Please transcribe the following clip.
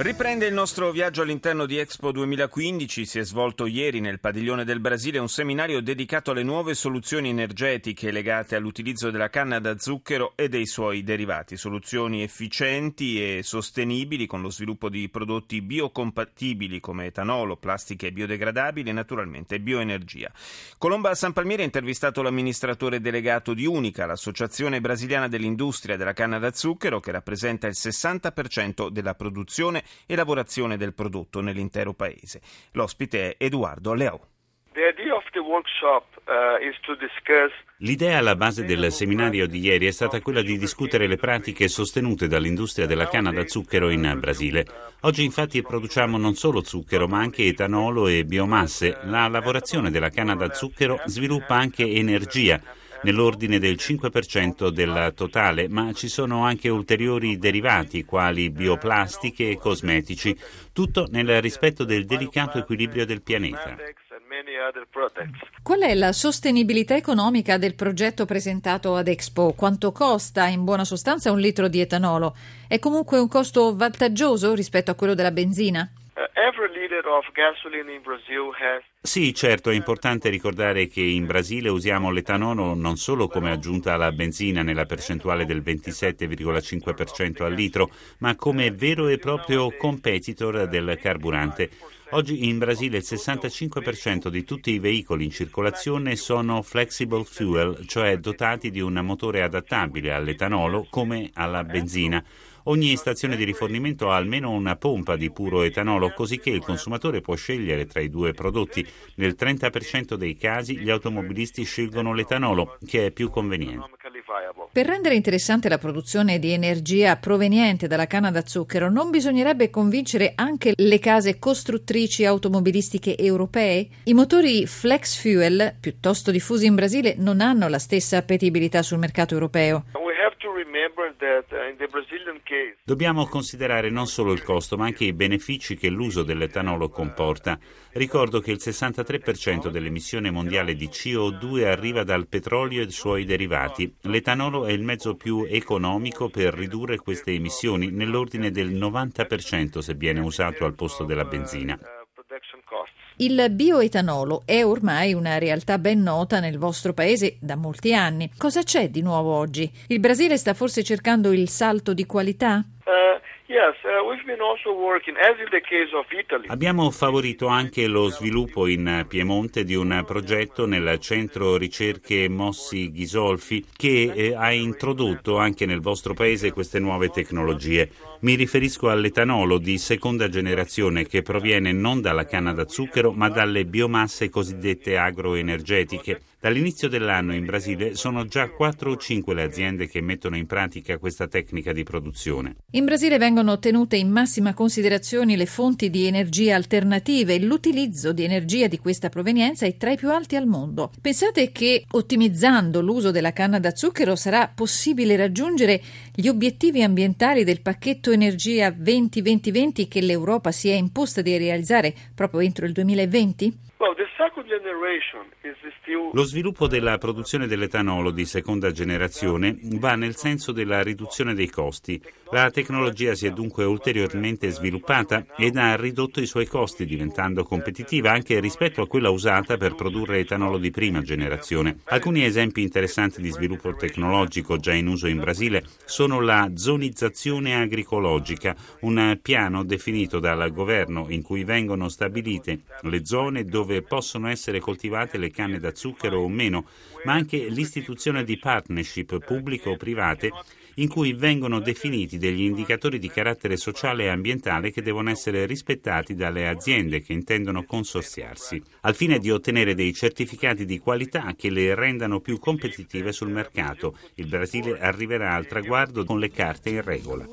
Riprende il nostro viaggio all'interno di Expo 2015. Si è svolto ieri nel padiglione del Brasile un seminario dedicato alle nuove soluzioni energetiche legate all'utilizzo della canna da zucchero e dei suoi derivati. Soluzioni efficienti e sostenibili con lo sviluppo di prodotti biocompatibili come etanolo, plastiche biodegradabili e naturalmente bioenergia. Colomba San Palmieri ha intervistato l'amministratore delegato di Unica, l'associazione brasiliana dell'industria della canna da zucchero che rappresenta il 60% della produzione e lavorazione del prodotto nell'intero paese. L'ospite è Edoardo Leao. Uh, L'idea alla base del seminario di ieri è stata quella di discutere le pratiche sostenute dall'industria della canna da zucchero in Brasile. Oggi infatti produciamo non solo zucchero ma anche etanolo e biomasse. La lavorazione della canna da zucchero sviluppa anche energia nell'ordine del 5% del totale, ma ci sono anche ulteriori derivati quali bioplastiche e cosmetici, tutto nel rispetto del delicato equilibrio del pianeta. Qual è la sostenibilità economica del progetto presentato ad Expo? Quanto costa in buona sostanza un litro di etanolo? È comunque un costo vantaggioso rispetto a quello della benzina? Sì, certo, è importante ricordare che in Brasile usiamo l'etanolo non solo come aggiunta alla benzina nella percentuale del 27,5% al litro, ma come vero e proprio competitor del carburante. Oggi in Brasile il 65% di tutti i veicoli in circolazione sono flexible fuel, cioè dotati di un motore adattabile all'etanolo come alla benzina. Ogni stazione di rifornimento ha almeno una pompa di puro etanolo, così che il consumatore può scegliere tra i due prodotti. Nel 30% dei casi gli automobilisti scelgono l'etanolo, che è più conveniente. Per rendere interessante la produzione di energia proveniente dalla canna da zucchero, non bisognerebbe convincere anche le case costruttrici automobilistiche europee? I motori flex fuel, piuttosto diffusi in Brasile, non hanno la stessa appetibilità sul mercato europeo. Dobbiamo considerare non solo il costo, ma anche i benefici che l'uso dell'etanolo comporta. Ricordo che il 63% dell'emissione mondiale di CO2 arriva dal petrolio e dai suoi derivati. L'etanolo è il mezzo più economico per ridurre queste emissioni, nell'ordine del 90% se viene usato al posto della benzina. Il bioetanolo è ormai una realtà ben nota nel vostro paese da molti anni. Cosa c'è di nuovo oggi? Il Brasile sta forse cercando il salto di qualità? Uh, uh, Abbiamo favorito anche lo sviluppo in Piemonte di un progetto nel centro ricerche Mossi Ghisolfi che eh, ha introdotto anche nel vostro paese queste nuove tecnologie. Mi riferisco all'etanolo di seconda generazione che proviene non dalla canna da zucchero ma dalle biomasse cosiddette agroenergetiche. Dall'inizio dell'anno in Brasile sono già 4 o 5 le aziende che mettono in pratica questa tecnica di produzione. In Brasile vengono tenute in massima considerazione le fonti di energia alternative e l'utilizzo di energia di questa provenienza è tra i più alti al mondo. Pensate che ottimizzando l'uso della canna da zucchero sarà possibile raggiungere gli obiettivi ambientali del pacchetto energia 20-20-20 che l'Europa si è imposta di realizzare proprio entro il 2020? Lo sviluppo della produzione dell'etanolo di seconda generazione va nel senso della riduzione dei costi. La tecnologia si è dunque ulteriormente sviluppata ed ha ridotto i suoi costi, diventando competitiva anche rispetto a quella usata per produrre etanolo di prima generazione. Alcuni esempi interessanti di sviluppo tecnologico già in uso in Brasile sono la zonizzazione agricologica, un piano definito dal governo in cui vengono stabilite le zone dove possono essere coltivate le canne da zucchero o meno, ma anche l'istituzione di partnership pubbliche o private in cui vengono definiti degli indicatori di carattere sociale e ambientale che devono essere rispettati dalle aziende che intendono consorziarsi, al fine di ottenere dei certificati di qualità che le rendano più competitive sul mercato. Il Brasile arriverà al traguardo con le carte in regola.